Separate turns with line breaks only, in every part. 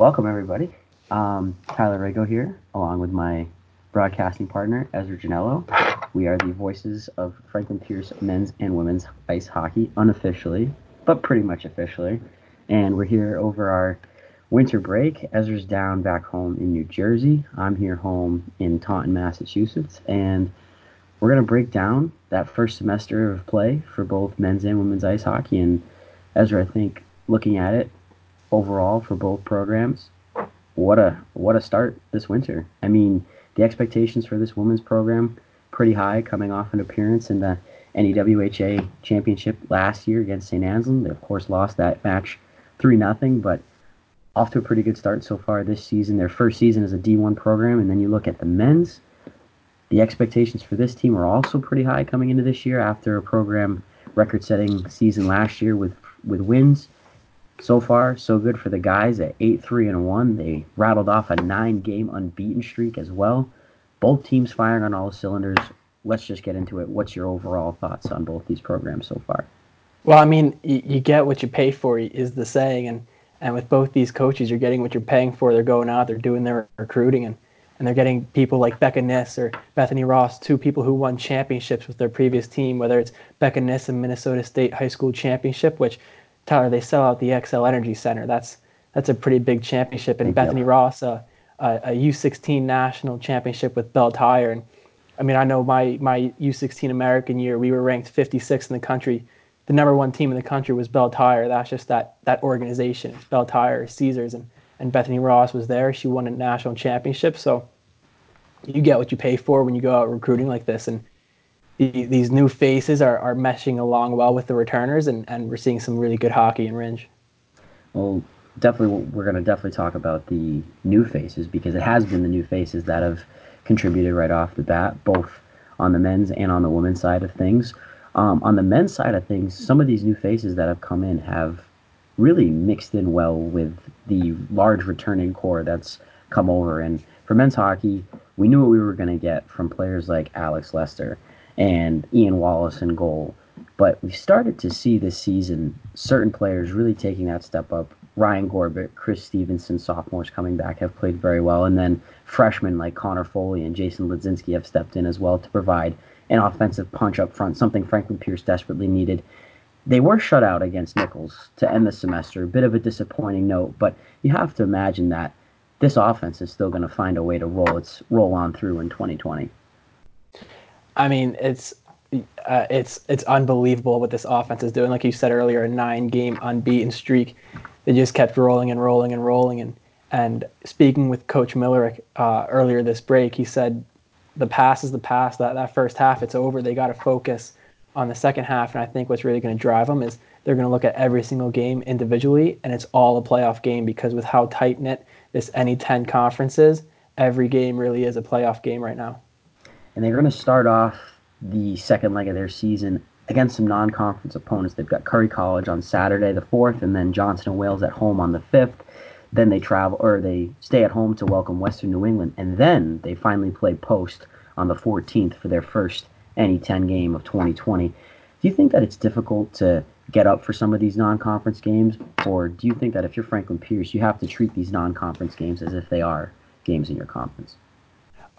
Welcome, everybody. Um, Tyler Rago here, along with my broadcasting partner, Ezra Janello. We are the voices of Franklin Pierce men's and women's ice hockey, unofficially, but pretty much officially. And we're here over our winter break. Ezra's down back home in New Jersey. I'm here home in Taunton, Massachusetts. And we're going to break down that first semester of play for both men's and women's ice hockey. And Ezra, I think looking at it overall for both programs, what a what a start this winter. I mean, the expectations for this women's program pretty high, coming off an appearance in the NEWHA championship last year against St. Anselm. They of course lost that match three nothing, but off to a pretty good start so far this season. Their first season as a D1 program, and then you look at the men's. The expectations for this team are also pretty high coming into this year after a program record-setting season last year with with wins so far, so good for the guys at 8 3 and 1. They rattled off a nine game unbeaten streak as well. Both teams firing on all cylinders. Let's just get into it. What's your overall thoughts on both these programs so far?
Well, I mean, you, you get what you pay for, is the saying. And, and with both these coaches, you're getting what you're paying for. They're going out, they're doing their recruiting, and, and they're getting people like Becca Niss or Bethany Ross, two people who won championships with their previous team, whether it's Becca Niss and Minnesota State High School Championship, which Tyler, they sell out the Xcel Energy Center. That's that's a pretty big championship. And Bethany Ross, uh, uh, a, a, a U16 national championship with Belle Tire. And I mean, I know my my U16 American year, we were ranked 56th in the country. The number one team in the country was Belle Tire. That's just that that organization. Belle Tire, Caesars, and and Bethany Ross was there. She won a national championship. So you get what you pay for when you go out recruiting like this. And these new faces are, are meshing along well with the returners, and, and we're seeing some really good hockey in Rindge.
Well, definitely, we're going to definitely talk about the new faces because it has been the new faces that have contributed right off the bat, both on the men's and on the women's side of things. Um, on the men's side of things, some of these new faces that have come in have really mixed in well with the large returning core that's come over. And for men's hockey, we knew what we were going to get from players like Alex Lester and Ian Wallace in goal. But we started to see this season certain players really taking that step up. Ryan Gorbett, Chris Stevenson, sophomores coming back, have played very well. And then freshmen like Connor Foley and Jason Ledzinski have stepped in as well to provide an offensive punch up front, something Franklin Pierce desperately needed. They were shut out against Nichols to end the semester. A bit of a disappointing note, but you have to imagine that this offense is still going to find a way to roll its roll on through in 2020.
I mean, it's uh, it's it's unbelievable what this offense is doing. Like you said earlier, a nine-game unbeaten streak. They just kept rolling and rolling and rolling. And and speaking with Coach Miller uh, earlier this break, he said the pass is the pass. That that first half, it's over. They got to focus on the second half. And I think what's really going to drive them is they're going to look at every single game individually, and it's all a playoff game because with how tight knit this NE10 conference is, every game really is a playoff game right now
and they're going to start off the second leg of their season against some non-conference opponents. They've got Curry College on Saturday the fourth, and then Johnson and Wales at home on the fifth. Then they travel or they stay at home to welcome Western New England, and then they finally play Post on the 14th for their first NE10 game of 2020. Do you think that it's difficult to get up for some of these non-conference games, or do you think that if you're Franklin Pierce, you have to treat these non-conference games as if they are games in your conference?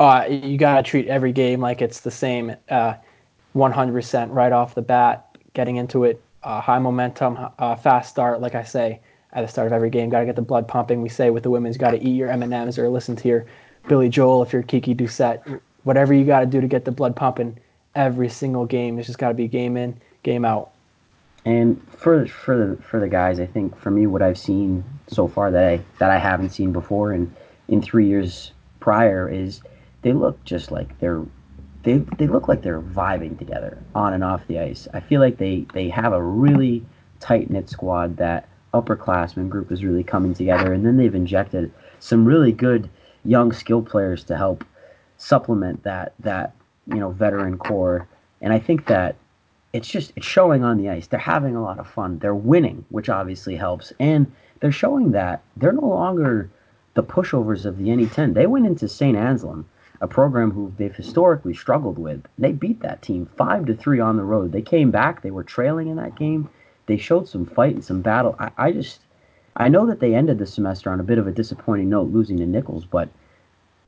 Uh, you got to treat every game like it's the same uh, 100% right off the bat, getting into it, uh, high momentum, uh, fast start. Like I say at the start of every game, got to get the blood pumping. We say with the women's, got to eat your M&Ms or listen to your Billy Joel if you're Kiki Doucette. Whatever you got to do to get the blood pumping every single game. It's just got to be game in, game out.
And for for the for the guys, I think for me, what I've seen so far that I that I haven't seen before, and in three years prior, is they look just like they're they they look like they're vibing together on and off the ice. I feel like they they have a really tight knit squad that upperclassmen group is really coming together, and then they've injected some really good young skill players to help supplement that that you know veteran core. And I think that it's just it's showing on the ice. They're having a lot of fun. They're winning, which obviously helps, and they're showing that they're no longer the pushovers of the NE10. They went into St. Anselm a program who they've historically struggled with. They beat that team five to three on the road. They came back. They were trailing in that game. They showed some fight and some battle. I, I just, I know that they ended the semester on a bit of a disappointing note, losing to Nichols, but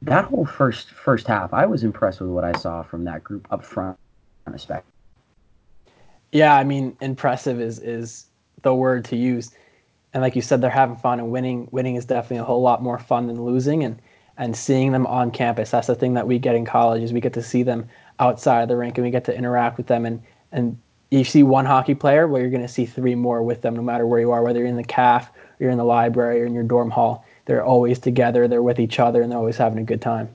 that whole first first half, I was impressed with what I saw from that group up front, especially.
Yeah, I mean, impressive is is the word to use. And like you said, they're having fun and winning. Winning is definitely a whole lot more fun than losing. And and seeing them on campus, that's the thing that we get in college is we get to see them outside of the rink and we get to interact with them. And and you see one hockey player, well, you're going to see three more with them, no matter where you are, whether you're in the calf, you're in the library, or in your dorm hall. They're always together. They're with each other, and they're always having a good time.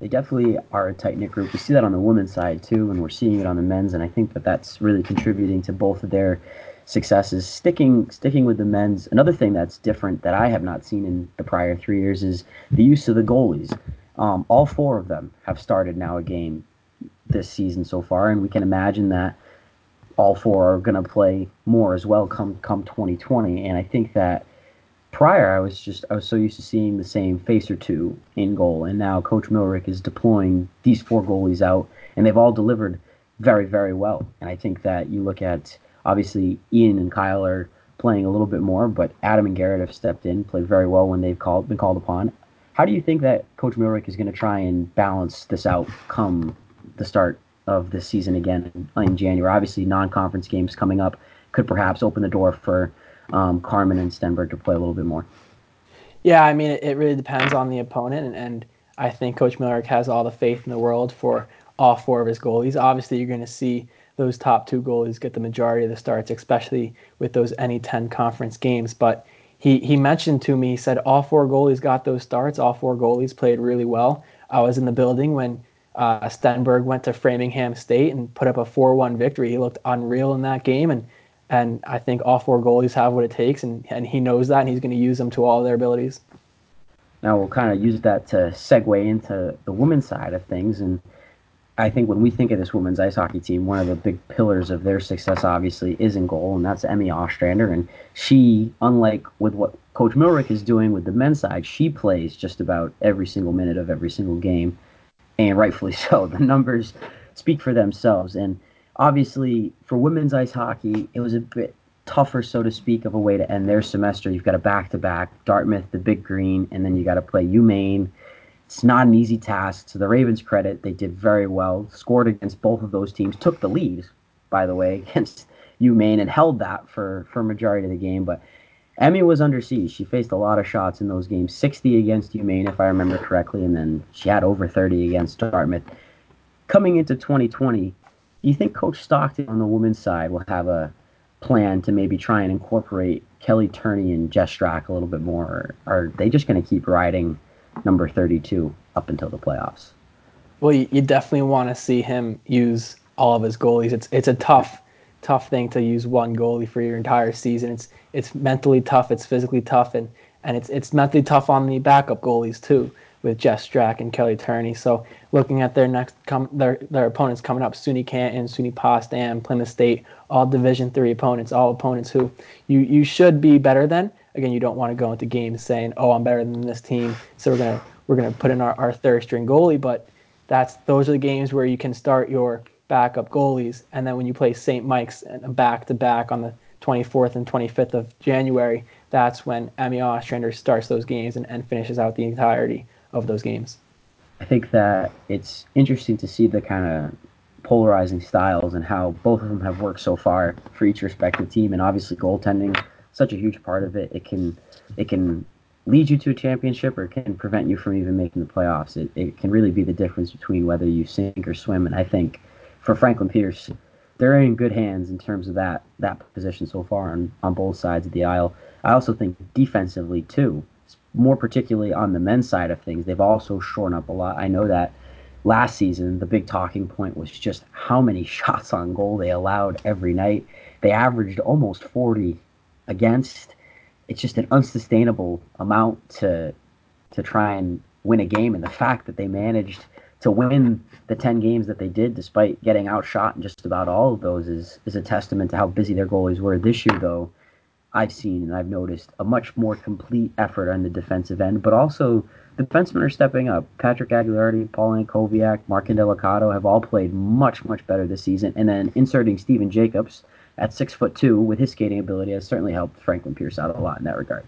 They definitely are a tight knit group. We see that on the women's side too, and we're seeing it on the men's. And I think that that's really contributing to both of their successes. Sticking sticking with the men's, another thing that's different that I have not seen in the prior three years is the use of the goalies. Um, all four of them have started now a game this season so far, and we can imagine that all four are going to play more as well come come 2020. And I think that prior I was just I was so used to seeing the same face or two in goal, and now Coach Millerick is deploying these four goalies out, and they've all delivered very very well. And I think that you look at obviously Ian and Kyle are playing a little bit more, but Adam and Garrett have stepped in, played very well when they've called been called upon. How do you think that Coach Millerick is going to try and balance this out come the start of this season again in January? Obviously, non-conference games coming up could perhaps open the door for um, Carman and Stenberg to play a little bit more.
Yeah, I mean, it, really depends on the opponent, and, and I think Coach Millerick has all the faith in the world for all four of his goalies. Obviously, you're going to see those top two goalies get the majority of the starts, especially with those NE10 conference games. But he, he mentioned to me, he said all four goalies got those starts. All four goalies played really well. I was in the building when uh, Stenberg went to Framingham State and put up a 4 1 victory. He looked unreal in that game. And and I think all four goalies have what it takes, and, and he knows that, and he's going to use them to all their abilities.
Now we'll kind of use that to segue into the women's side of things. And I think when we think of this women's ice hockey team, one of the big pillars of their success, obviously, is in goal, and that's Emmy Ostrander. And she, unlike with what Coach Millerick is doing with the men's side, she plays just about every single minute of every single game, and rightfully so. The numbers speak for themselves. And obviously for women's ice hockey, it was a bit tougher, so to speak, of a way to end their semester. You've got a back to back, Dartmouth, the Big Green, and then you got to play UMaine. It's not an easy task. To the Ravens' credit, they did very well, scored against both of those teams, took the lead, by the way, against UMaine, and held that for for majority of the game. But Emmy was under siege. She faced a lot of shots in those games, 60 against UMaine, if I remember correctly, and then she had over 30 against Dartmouth. Coming into 2020, do you think Coach Stockton on the women's side will have a plan to maybe try and incorporate Kelly Turney and Jess Strack a little bit more? Or are they just going to keep riding number 32 up until the playoffs?
Well, you, you definitely want to see him use all of his goalies. It's it's a tough tough thing to use one goalie for your entire season. It's it's mentally tough, it's physically tough, and and it's it's mentally tough on the backup goalies too with Jeff Strack and Kelly Turney. So looking at their next com- their their opponents coming up, SUNY Canton, SUNY Potsdam, Plymouth State, all Division three opponents, all opponents who you you should be better than. Again, you don't want to go into games saying, "Oh, I'm better than this team," so we're gonna we're gonna put in our, our third string goalie. But that's those are the games where you can start your backup goalies, and then when you play St. Mike's back to back on the 24th and 25th of January, that's when Emmy Ostrander starts those games and, and finishes out the entirety of those games.
I think that it's interesting to see the kind of polarizing styles and how both of them have worked so far for each respective team. And obviously, goaltending such a huge part of it. It can it can lead you to a championship or it can prevent you from even making the playoffs. It, it can really be the difference between whether you sink or swim. And I think for Franklin Pierce, they're in good hands in terms of that that position so far on, on both sides of the aisle. I also think defensively too more particularly on the men's side of things, they've also shorn up a lot. I know that last season, the big talking point was just how many shots on goal they allowed every night. They averaged almost 40 against. It's just an unsustainable amount to to try and win a game, and the fact that they managed to win the 10 games that they did despite getting outshot in just about all of those is is a testament to how busy their goalies were this year though I've seen and I've noticed a much more complete effort on the defensive end, but also the defensemen are stepping up. Patrick Aguilardi, Pauline Koviak, Mark Indelicato have all played much, much better this season. And then inserting Stephen Jacobs, at six foot two with his skating ability has certainly helped Franklin Pierce out a lot in that regard.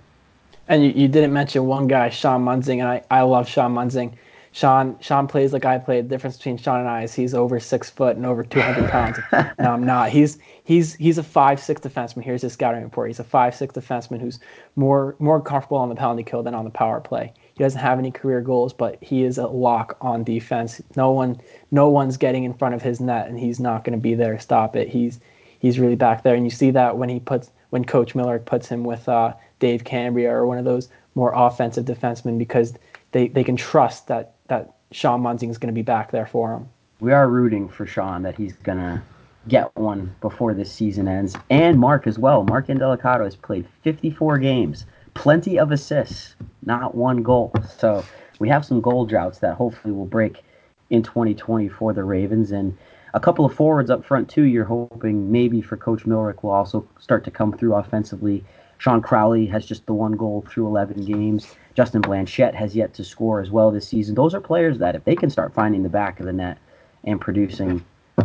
And you, you didn't mention one guy, Sean Munzing, and I, I love Sean Munzing. Sean Sean plays like I played. The difference between Sean and I is he's over six foot and over 200 pounds. no, I'm not. He's he's he's a five six defenseman. Here's his scouting report. He's a five six defenseman who's more more comfortable on the penalty kill than on the power play. He doesn't have any career goals, but he is a lock on defense. No one no one's getting in front of his net, and he's not going to be there to stop it. He's he's really back there, and you see that when he puts when Coach Miller puts him with uh, Dave Cambria or one of those more offensive defensemen because they, they can trust that that Sean Munzing is going to be back there for him.
We are rooting for Sean that he's going to get one before this season ends. And Mark as well. Mark Indelicato has played 54 games, plenty of assists, not one goal. So we have some goal droughts that hopefully will break in 2020 for the Ravens. And a couple of forwards up front, too, you're hoping maybe for Coach Millerick will also start to come through offensively. Sean Crowley has just the one goal through 11 games. Justin Blanchet has yet to score as well this season. Those are players that, if they can start finding the back of the net and producing,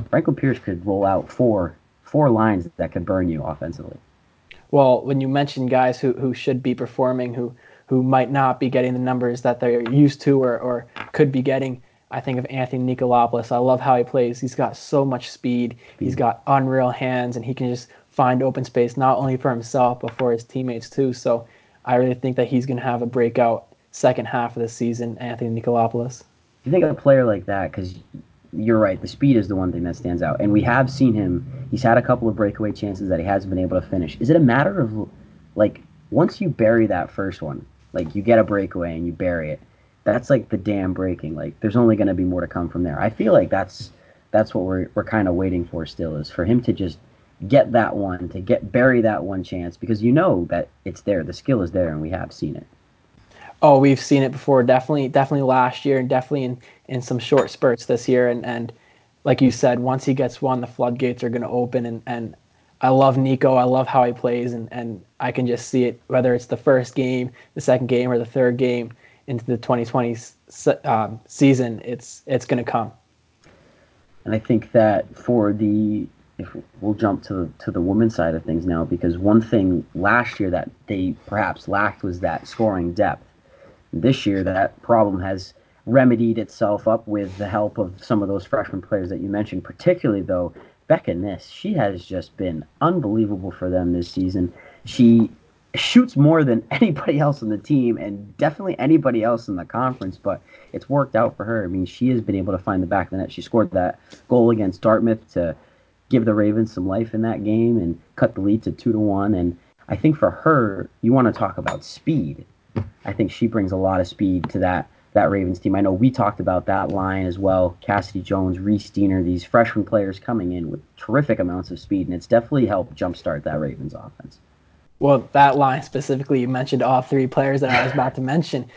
Franklin Pierce could roll out four four lines that could burn you offensively.
Well, when you mention guys who, who should be performing, who who might not be getting the numbers that they're used to or, or could be getting, I think of Anthony Nikolopoulos. I love how he plays. He's got so much speed. He's hmm. got unreal hands, and he can just find open space not only for himself but for his teammates too. So I really think that he's going to have a breakout second half of the season, Anthony Nikolopoulos.
You think of a player like that because you're right. The speed is the one thing that stands out, and we have seen him. He's had a couple of breakaway chances that he hasn't been able to finish. Is it a matter of like once you bury that first one, like you get a breakaway and you bury it, that's like the dam breaking. Like there's only going to be more to come from there. I feel like that's that's what we're we're kind of waiting for still is for him to just get that one, to get bury that one chance because you know that it's there. The skill is there, and we have seen it.
Oh, we've seen it before. Definitely, definitely last year, and definitely in, in some short spurts this year. And, and like you said, once he gets one, the floodgates are going to open. And, and I love Nico. I love how he plays, and, and I can just see it whether it's the first game, the second game, or the third game into the 2020 um, season. It's it's going to come.
And I think that for the if we'll jump to the, to the women's side of things now because one thing last year that they perhaps lacked was that scoring depth. This year, that problem has remedied itself up with the help of some of those freshman players that you mentioned. Particularly though, Becca Ness, she has just been unbelievable for them this season. She shoots more than anybody else on the team and definitely anybody else in the conference, but it's worked out for her. I mean, she has been able to find the back of the net. She scored that goal against Dartmouth to give the Ravens some life in that game and cut the lead to two to one. And I think for her, you want to talk about speed. I think she brings a lot of speed to that that Ravens team. I know we talked about that line as well. Cassidy Jones, Reese Diener, these freshman players coming in with terrific amounts of speed, and it's definitely helped jumpstart that Ravens offense.
Well, that line specifically, you mentioned all three players that I was about to mention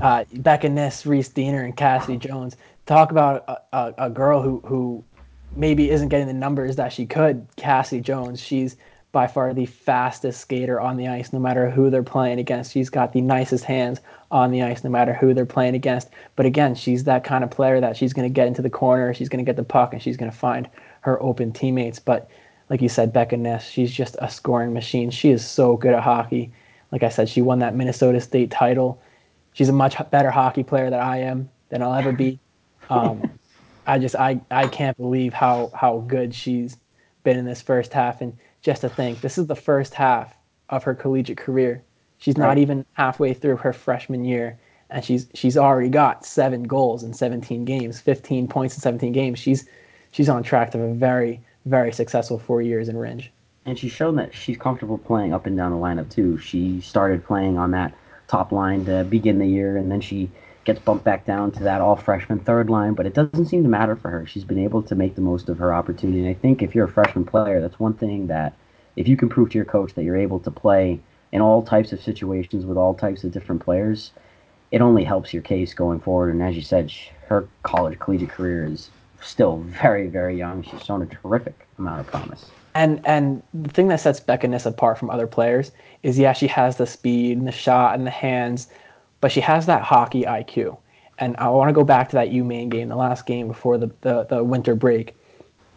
uh, Becca Niss, Reese Diener, and Cassidy Jones. Talk about a, a, a girl who, who maybe isn't getting the numbers that she could, Cassie Jones. She's by far the fastest skater on the ice, no matter who they're playing against. She's got the nicest hands on the ice, no matter who they're playing against. But again, she's that kind of player that she's going to get into the corner, she's going to get the puck, and she's going to find her open teammates. But like you said, Becca Ness, she's just a scoring machine. She is so good at hockey. Like I said, she won that Minnesota State title. She's a much better hockey player than I am, than I'll ever be. Um, I just I I can't believe how how good she's been in this first half, and just to think this is the first half of her collegiate career. She's right. not even halfway through her freshman year, and she's she's already got seven goals in 17 games, 15 points in 17 games. She's she's on track to a very very successful four years in Rindge.
And she's shown that she's comfortable playing up and down the lineup too. She started playing on that top line to begin the year, and then she gets bumped back down to that all freshman third line, but it doesn't seem to matter for her. She's been able to make the most of her opportunity. And I think if you're a freshman player, that's one thing that if you can prove to your coach that you're able to play in all types of situations with all types of different players, it only helps your case going forward. And as you said, her college collegiate career is still very, very young. She's shown a terrific amount of promise.
And and the thing that sets Becca Niss apart from other players is yeah, she has the speed and the shot and the hands, but she has that hockey IQ. And I want to go back to that UMaine game, the last game before the, the, the winter break.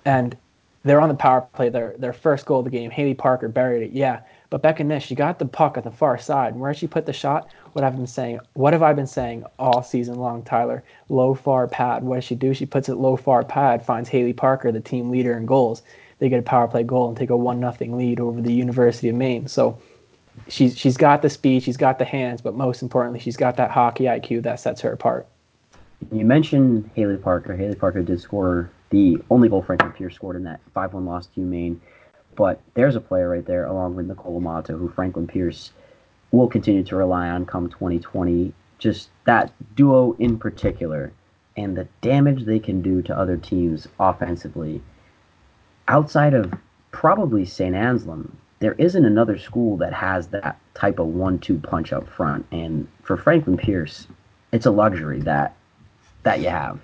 And they're on the power play. Their their first goal of the game, Haley Parker buried it. Yeah, but Becca Nish, she got the puck at the far side. And where she put the shot, what I've been saying, what have I been saying all season long, Tyler? Low far pad. What does she do? She puts it low far pad, finds Haley Parker, the team leader in goals. They get a power play goal and take a one nothing lead over the University of Maine. So she's she's got the speed, she's got the hands, but most importantly, she's got that hockey IQ that sets her apart.
You mentioned Haley Parker. Haley Parker did score the only goal Franklin Pierce scored in that 5 1 loss to Maine. But there's a player right there, along with Nicole Amato, who Franklin Pierce will continue to rely on come 2020. Just that duo in particular and the damage they can do to other teams offensively. Outside of probably St. Anselm, there isn't another school that has that type of one-two punch up front. And for Franklin Pierce, it's a luxury that that you have.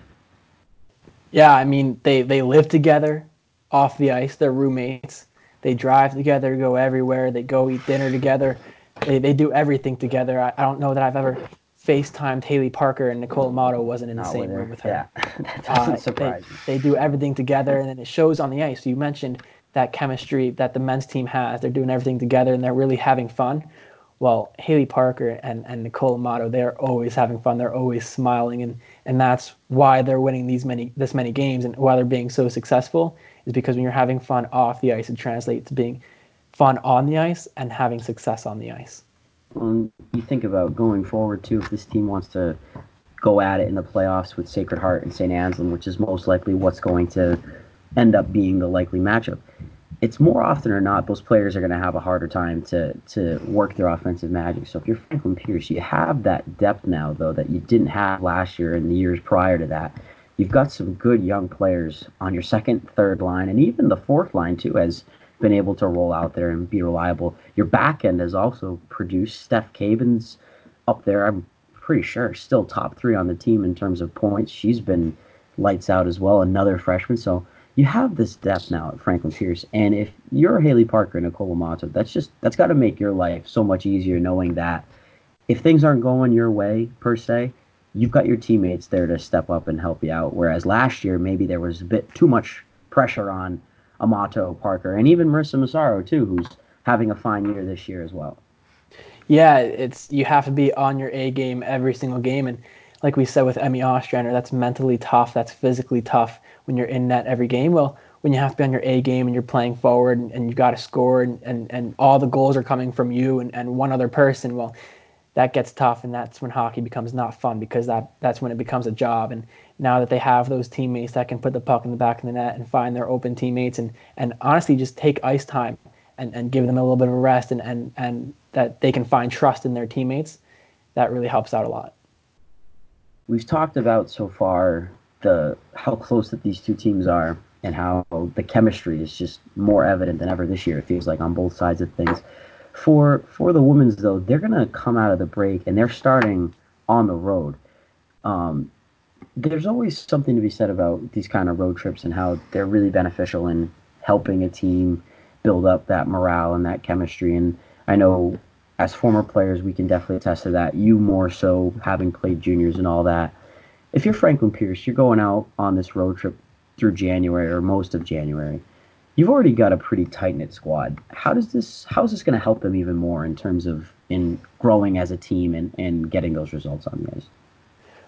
Yeah, I mean they they live together off the ice. They're roommates. They drive together, go everywhere. They go eat dinner together. They, they do everything together. I, I don't know that I've ever FaceTimed Haley Parker and Nicole Amato wasn't in the Not same room with her.
Yeah, that doesn't uh, surprise
they. They do everything together, and then it shows on the ice. You mentioned that chemistry that the men's team has. They're doing everything together, and they're really having fun. Well, Haley Parker and, and Nicole Amato, they're always having fun. They're always smiling, and, and that's why they're winning these many this many games, and why they're being so successful is because when you're having fun off the ice, it translates to being fun on the ice and having success on the ice.
Well, you think about going forward too. If this team wants to go at it in the playoffs with Sacred Heart and St. Anselm, which is most likely what's going to end up being the likely matchup, it's more often or not those players are going to have a harder time to to work their offensive magic. So if you're Franklin Pierce, you have that depth now though that you didn't have last year and the years prior to that. You've got some good young players on your second, third line, and even the fourth line too has been able to roll out there and be reliable. Your back end has also produced. Steph Cabins up there, I'm pretty sure, still top three on the team in terms of points. She's been lights out as well, another freshman. So you have this depth now at Franklin Pierce, and if you're Haley Parker and Nicole Amato, that's just that's got to make your life so much easier knowing that if things aren't going your way per se, you've got your teammates there to step up and help you out. Whereas last year, maybe there was a bit too much pressure on Amato, Parker, and even Marissa Massaro too, who's having a fine year this year as well.
Yeah, it's you have to be on your A game every single game, and like we said with Emmy Ostrander, that's mentally tough, that's physically tough when you're in net every game. Well, when you have to be on your A game and you're playing forward and, and you've got to score and, and, and all the goals are coming from you and, and one other person, well, that gets tough and that's when hockey becomes not fun because that that's when it becomes a job. And now that they have those teammates that can put the puck in the back of the net and find their open teammates and and honestly just take ice time and, and give them a little bit of a rest and, and and that they can find trust in their teammates that really helps out a lot.
We've talked about so far the how close that these two teams are and how the chemistry is just more evident than ever this year. It feels like on both sides of things for for the women's though, they're gonna come out of the break and they're starting on the road. Um, there's always something to be said about these kind of road trips and how they're really beneficial in helping a team build up that morale and that chemistry. And I know as former players, we can definitely attest to that. You more so having played juniors and all that. If you're Franklin Pierce, you're going out on this road trip through January or most of January you've already got a pretty tight knit squad. How does this how is this going to help them even more in terms of in growing as a team and, and getting those results on the ice?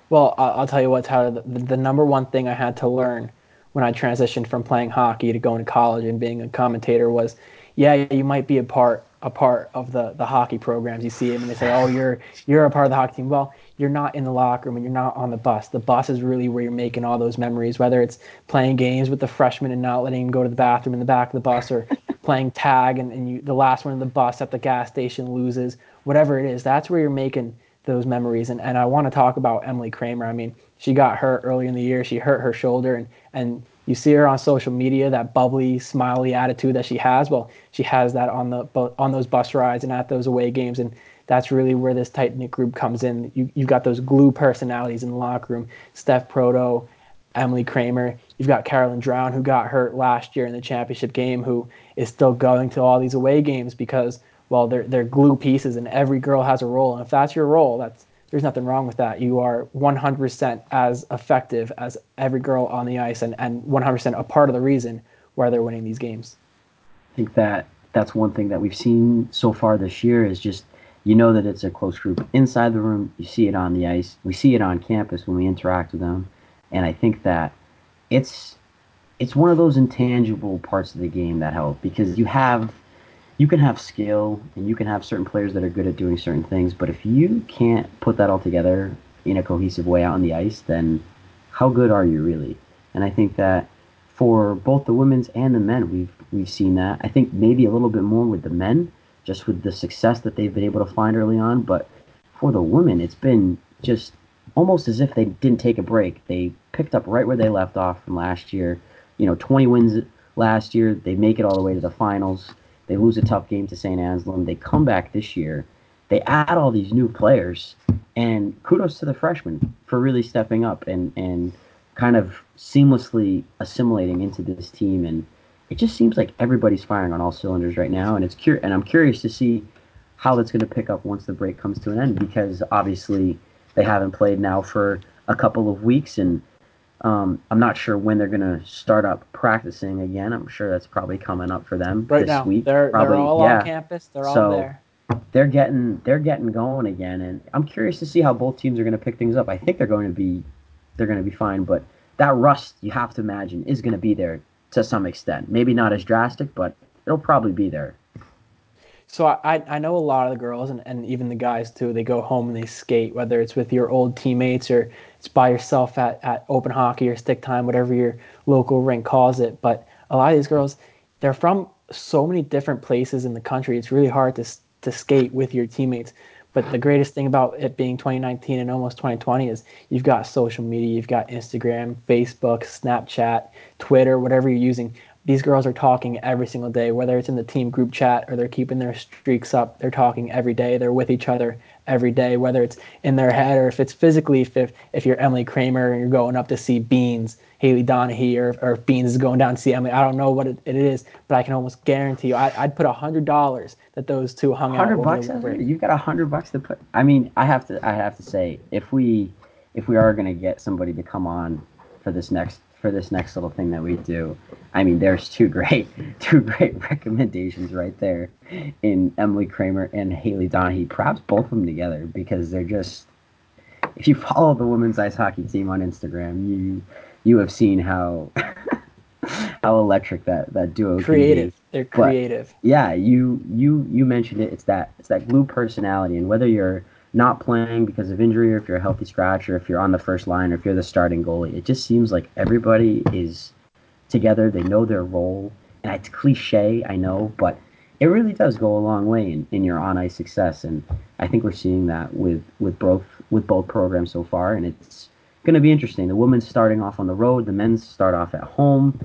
Well, I'll tell you what, Tyler. The, the number one thing I had to learn when I transitioned from playing hockey to going to college and being a commentator was, yeah, you might be a part a part of the the hockey programs. You see them and they say, "Oh, you're you're a part of the hockey team." Well, you're not in the locker room and you're not on the bus. The bus is really where you're making all those memories, whether it's playing games with the freshmen and not letting them go to the bathroom in the back of the bus or playing tag and, and you, the last one in the bus at the gas station loses, whatever it is, that's where you're making those memories. And, and I want to talk about Emily Kramer. I mean, she got hurt early in the year. She hurt her shoulder and, and you see her on social media, that bubbly, smiley attitude that she has. Well, she has that on the on those bus rides and at those away games. And that's really where this tight knit group comes in. You, you've got those glue personalities in the locker room Steph Proto, Emily Kramer. You've got Carolyn Drown, who got hurt last year in the championship game, who is still going to all these away games because, well, they're, they're glue pieces and every girl has a role. And if that's your role, that's there's nothing wrong with that. You are 100% as effective as every girl on the ice and, and 100% a part of the reason why they're winning these games.
I think that that's one thing that we've seen so far this year is just you know that it's a close group inside the room. You see it on the ice. We see it on campus when we interact with them, and I think that it's it's one of those intangible parts of the game that help because you have you can have skill and you can have certain players that are good at doing certain things, but if you can't put that all together in a cohesive way out on the ice, then how good are you really? And I think that for both the women's and the men, we've we've seen that. I think maybe a little bit more with the men, just with the success that they've been able to find early on. But for the women, it's been just almost as if they didn't take a break. They picked up right where they left off from last year. You know, 20 wins last year. They make it all the way to the finals. They lose a tough game to St. Anselm. They come back this year. They add all these new players, and kudos to the freshmen for really stepping up and and kind of seamlessly assimilating into this team. And it just seems like everybody's firing on all cylinders right now. And it's cur- and I'm curious to see how that's going to pick up once the break comes to an end because obviously they haven't played now for a couple of weeks and um, I'm not sure when they're going to start up practicing again. I'm sure that's probably coming up for them
right
this
now.
week.
They're
probably,
they're all
yeah.
on campus. They're
So,
all there.
They're getting they're getting going again, and I'm curious to see how both teams are going to pick things up. I think they're going to be they're going to be fine, but that rust you have to imagine is going to be there to some extent. Maybe not as drastic, but it'll probably be there.
So I, I know a lot of the girls and, and even the guys too, they go home and they skate, whether it's with your old teammates or it's by yourself at, at open hockey or stick time, whatever your local rink calls it. But a lot of these girls, they're from so many different places in the country. It's really hard to, to skate with your teammates. But the greatest thing about it being 2019 and almost 2020 is you've got social media, you've got Instagram, Facebook, Snapchat, Twitter, whatever you're using these girls are talking every single day, whether it's in the team group chat or they're keeping their streaks up. They're talking every day. They're with each other every day, whether it's in their head or if it's physically. If if if you're Emily Kramer and you're going up to see Beans, Haley Donahue, or, or if Beans is going down to see Emily, I don't know what it, it is, but I can almost guarantee you, I, would put a hundred dollars that those two hung out.
Hundred bucks. You've got a hundred bucks to put. I mean, I have to. I have to say, if we if we are going to get somebody to come on for this next for this next little thing that we do. I mean, there's two great, two great recommendations right there in Emily Kramer and Haley Donahue. Perhaps both of them together because they're just. If you follow the women's ice hockey team on Instagram, you you have seen how how electric that that duo
creative. They're creative.
But yeah, you you you mentioned it. It's that it's that glue personality, and whether you're not playing because of injury or if you're a healthy scratch or if you're on the first line or if you're the starting goalie. It just seems like everybody is together. They know their role. And it's cliche, I know, but it really does go a long way in, in your on ice success. And I think we're seeing that with, with both with both programs so far. And it's going to be interesting. The women's starting off on the road, the men's start off at home.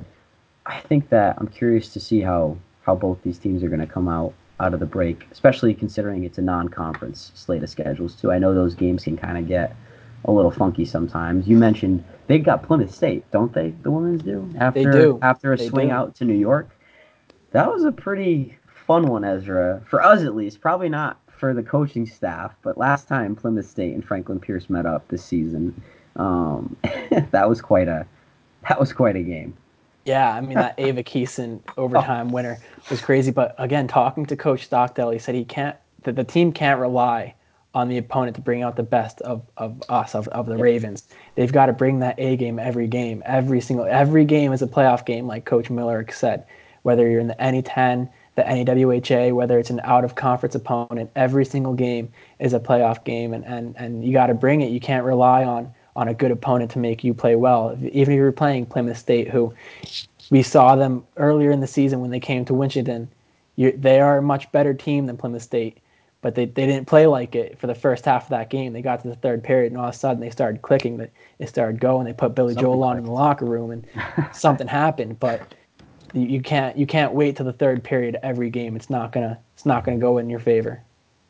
I think that I'm curious to see how, how both these teams are going to come out out of the break, especially considering it's a non-conference slate of schedules too. I know those games can kind of get a little funky sometimes. You mentioned they've got Plymouth State, don't they? The women's do
after do.
after a
they
swing
do.
out to New York. That was a pretty fun one, Ezra, for us at least. Probably not for the coaching staff, but last time Plymouth State and Franklin Pierce met up this season, um, that was quite a that was quite a game.
Yeah, I mean that Ava Keeson overtime oh. winner was crazy. But again, talking to Coach Stockdale, he said he can't that the team can't rely on the opponent to bring out the best of, of us, of, of the yep. Ravens. They've got to bring that A game every game. Every single every game is a playoff game, like Coach Miller said. Whether you're in the NE10, the NEWHA, whether it's an out of conference opponent, every single game is a playoff game and, and, and you gotta bring it. You can't rely on on a good opponent to make you play well. Even if you're playing Plymouth State, who we saw them earlier in the season when they came to Winchendon, you, they are a much better team than Plymouth State, but they, they didn't play like it for the first half of that game. They got to the third period, and all of a sudden they started clicking. it started going. They put Billy something Joel on in the locker room, and something happened. But you, you can't you can't wait till the third period every game. It's not gonna it's not gonna go in your favor.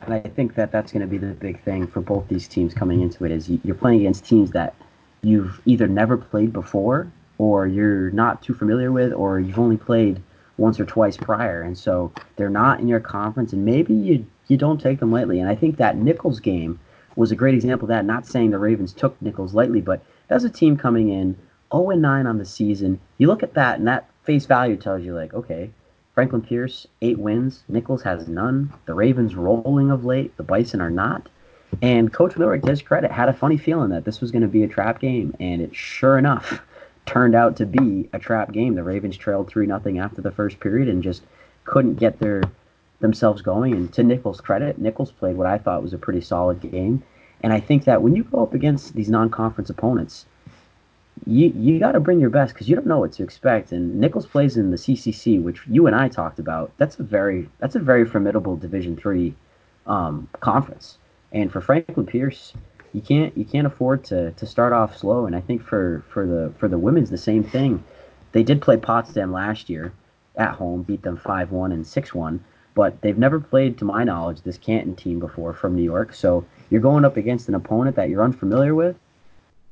And I think that that's going to be the big thing for both these teams coming into it is you're playing against teams that you've either never played before or you're not too familiar with or you've only played once or twice prior. And so they're not in your conference and maybe you you don't take them lightly. And I think that Nichols game was a great example of that. Not saying the Ravens took Nichols lightly but as a team coming in 0 and 9 on the season you look at that and that face value tells you like, okay, Franklin Pierce eight wins, Nichols has none. The Ravens rolling of late, the Bison are not. And Coach Millerick, to his credit, had a funny feeling that this was going to be a trap game, and it sure enough turned out to be a trap game. The Ravens trailed three nothing after the first period and just couldn't get their themselves going. And to Nichols' credit, Nichols played what I thought was a pretty solid game. And I think that when you go up against these non-conference opponents, you you got to bring your best because you don't know what to expect. And Nichols plays in the CCC, which you and I talked about. That's a very that's a very formidable Division three um, conference. And for Franklin Pierce, you can't you can't afford to to start off slow. And I think for for the for the women's the same thing. They did play Potsdam last year at home, beat them five one and six one. But they've never played, to my knowledge, this Canton team before from New York. So you're going up against an opponent that you're unfamiliar with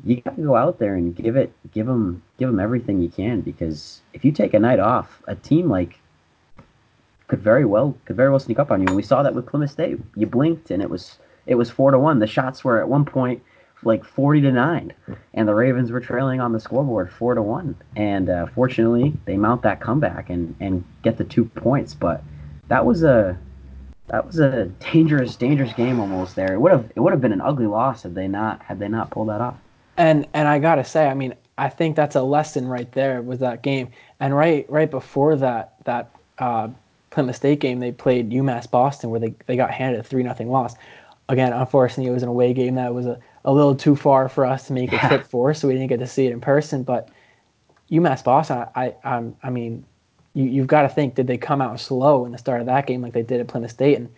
you got to go out there and give it, give them, give them everything you can. Because if you take a night off, a team like could very well could very well sneak up on you. And we saw that with Plymouth State. You blinked and it was it was four to one. The shots were at one point like forty to nine, and the Ravens were trailing on the scoreboard four to one. And uh, fortunately, they mount that comeback and and get the two points. But that was a that was a dangerous, dangerous game almost there. It would have it would have been an ugly loss had they not had they not pulled that off.
And and I gotta say, I mean, I think that's a lesson right there with that game. And right right before that that uh, Plymouth State game, they played UMass Boston where they, they got handed a three nothing loss. Again, unfortunately, it was an away game that was a, a little too far for us to make a trip for, so we didn't get to see it in person. But UMass Boston, I I, I mean, you, you've got to think did they come out slow in the start of that game like they did at Plymouth State and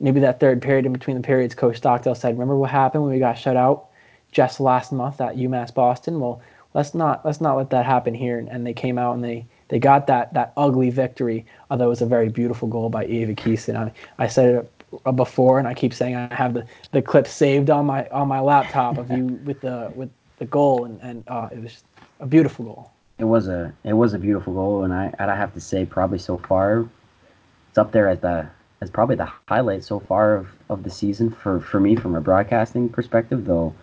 maybe that third period in between the periods coach Stockdale said remember what happened when we got shut out just last month at UMass Boston. Well let's not let's not let that happen here. And, and they came out and they they got that that ugly victory. Although it was a very beautiful goal by Eva Keeson I, I said it before and I keep saying I have the, the clip saved on my on my laptop of you with the with the goal. And, and uh, it was a beautiful goal.
It was a it was a beautiful goal, and I and I have to say probably so far, it's up there as the as probably the highlight so far of, of the season for, for me from a broadcasting perspective. Though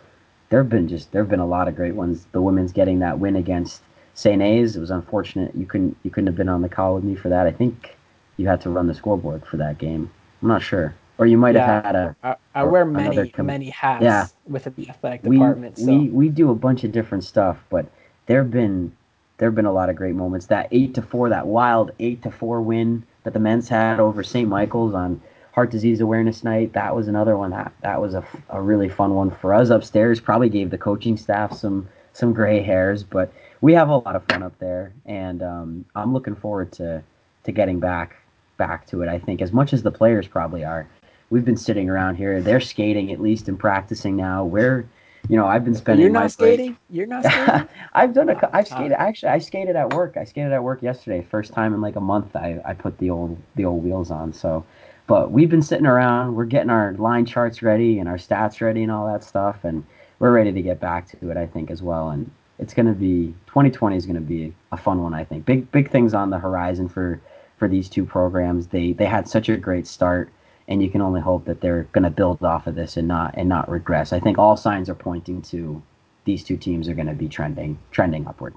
there have been just there have been a lot of great ones. The women's getting that win against St. A's. It was unfortunate you couldn't you couldn't have been on the call with me for that. I think you had to run the scoreboard for that game. I'm not sure. Or you might yeah, have had a.
I, I wear many com- many hats yeah. within the athletic department.
We, so. we we do a bunch of different stuff, but there have been there have been a lot of great moments. That eight to four, that wild eight to four win that the men's had over St. Michael's on Heart Disease Awareness Night. That was another one that that was a, a really fun one for us upstairs. Probably gave the coaching staff some some gray hairs, but we have a lot of fun up there, and um, I'm looking forward to to getting back back to it. I think as much as the players probably are. We've been sitting around here. They're skating at least and practicing now. We're you know, I've been spending.
You're not skating. Break. You're not skating.
I've done a. I've skated. Actually, I skated at work. I skated at work yesterday. First time in like a month. I, I put the old the old wheels on. So, but we've been sitting around. We're getting our line charts ready and our stats ready and all that stuff, and we're ready to get back to it. I think as well, and it's going to be 2020 is going to be a fun one. I think big big things on the horizon for for these two programs. They they had such a great start and you can only hope that they're going to build off of this and not and not regress. I think all signs are pointing to these two teams are going to be trending trending upward.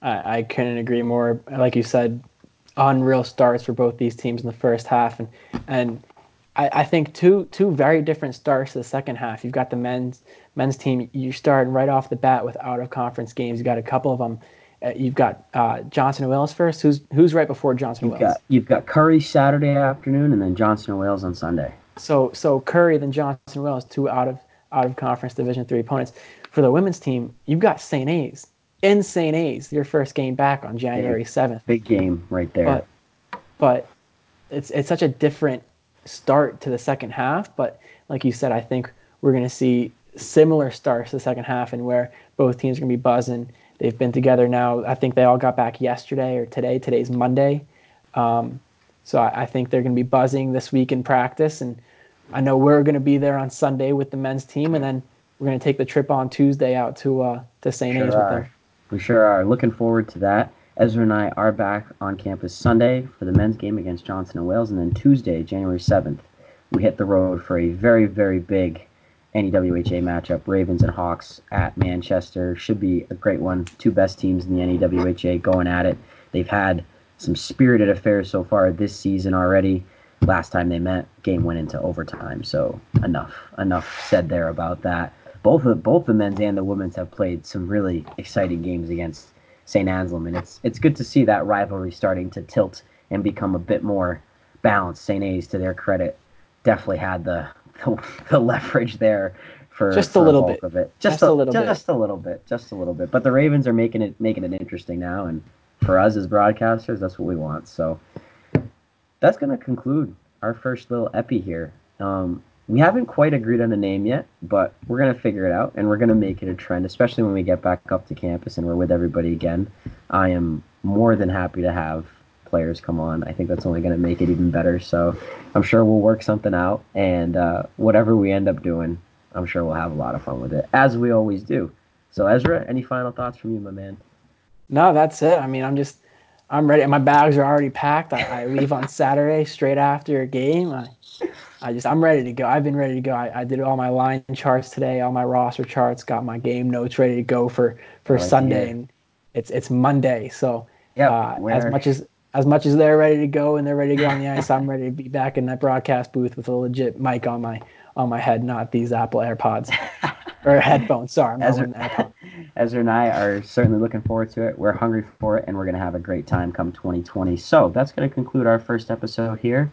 I, I couldn't agree more. Like you said, unreal starts for both these teams in the first half, and and I, I think two two very different starts to the second half. You've got the men's men's team. You start right off the bat with out of conference games. You got a couple of them uh, you've got uh, Johnson and Wales first. Who's who's right before Johnson Wales?
Got, you've got Curry Saturday afternoon, and then Johnson and Wales on Sunday.
So so Curry then Johnson Wales, two out of out of conference Division three opponents. For the women's team, you've got St. A's in St. A's, your first game back on January seventh.
Big game right there.
But but it's it's such a different start to the second half. But like you said, I think we're going to see similar starts to the second half, and where both teams are going to be buzzing They've been together now. I think they all got back yesterday or today. Today's Monday. Um, so I, I, think they're going to be buzzing this week in practice. And I know we're going to be there on Sunday with the men's team. And then we're going to take the trip on Tuesday out to, uh, to St. Sure A's with them.
We sure are. Looking forward to that. Ezra and I are back on campus Sunday for the men's game against Johnson and Wales. And then Tuesday, January 7th, we hit the road for a very, very big NEWHA matchup. Ravens and Hawks at Manchester should be a great one. Two best teams in the NEWHA going at it. They've had some spirited affairs so far this season already. Last time they met, game went into overtime. So enough, enough said there about that. Both the both the men's and the women's have played some really exciting games against St. Anselm, and it's it's good to see that rivalry starting to tilt and become a bit more balanced. St. A's, to their credit, definitely had the the, the leverage there for
just
for
a little bit
of it.
Just
Just,
a little bit.
just a little bit, just a little bit. But the Ravens are making it making it interesting now, and for us as broadcasters, that's what we want. So that's going to conclude our first little epi here. Um, we haven't quite agreed on a name yet, but we're going to figure it out and we're going to make it a trend, especially when we get back up to campus and we're with everybody again. I am more than happy to have players come on. I think that's only going to make it even better. So I'm sure we'll work something out, and uh, whatever we end up doing, I'm sure we'll have a lot of fun with it, as we always do. So, Ezra, any final thoughts from you, my man?
No, that's it. I mean, I'm just, I'm ready. My bags are already packed. I, I leave on Saturday straight after a game. I, I just, I'm ready to go. I've been ready to go. I, I did all my line charts today, all my roster charts, got my game notes ready to go for for
like
Sunday, and it's it's Monday. So
Yep,
uh, as much as as much as they're ready to go and they're ready to go on the ice, I'm ready to be back in that broadcast booth with a legit mic on my on my head, not these Apple AirPods or headphones. Sorry, I'm
Ezra,
AirPods.
Ezra and I are certainly looking forward to it. We're hungry for it, and we're going to have a great time come 2020. So that's going to conclude our first episode here.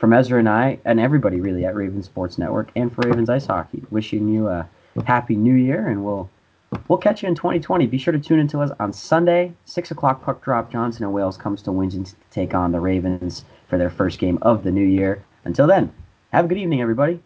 From Ezra and I, and everybody really at Ravens Sports Network, and for Ravens Ice Hockey, wishing you a happy new year, and we'll we'll catch you in 2020. Be sure to tune into us on Sunday, six o'clock puck drop. Johnson and Wales comes to Winchendon to take on the Ravens for their first game of the new year. Until then, have a good evening, everybody.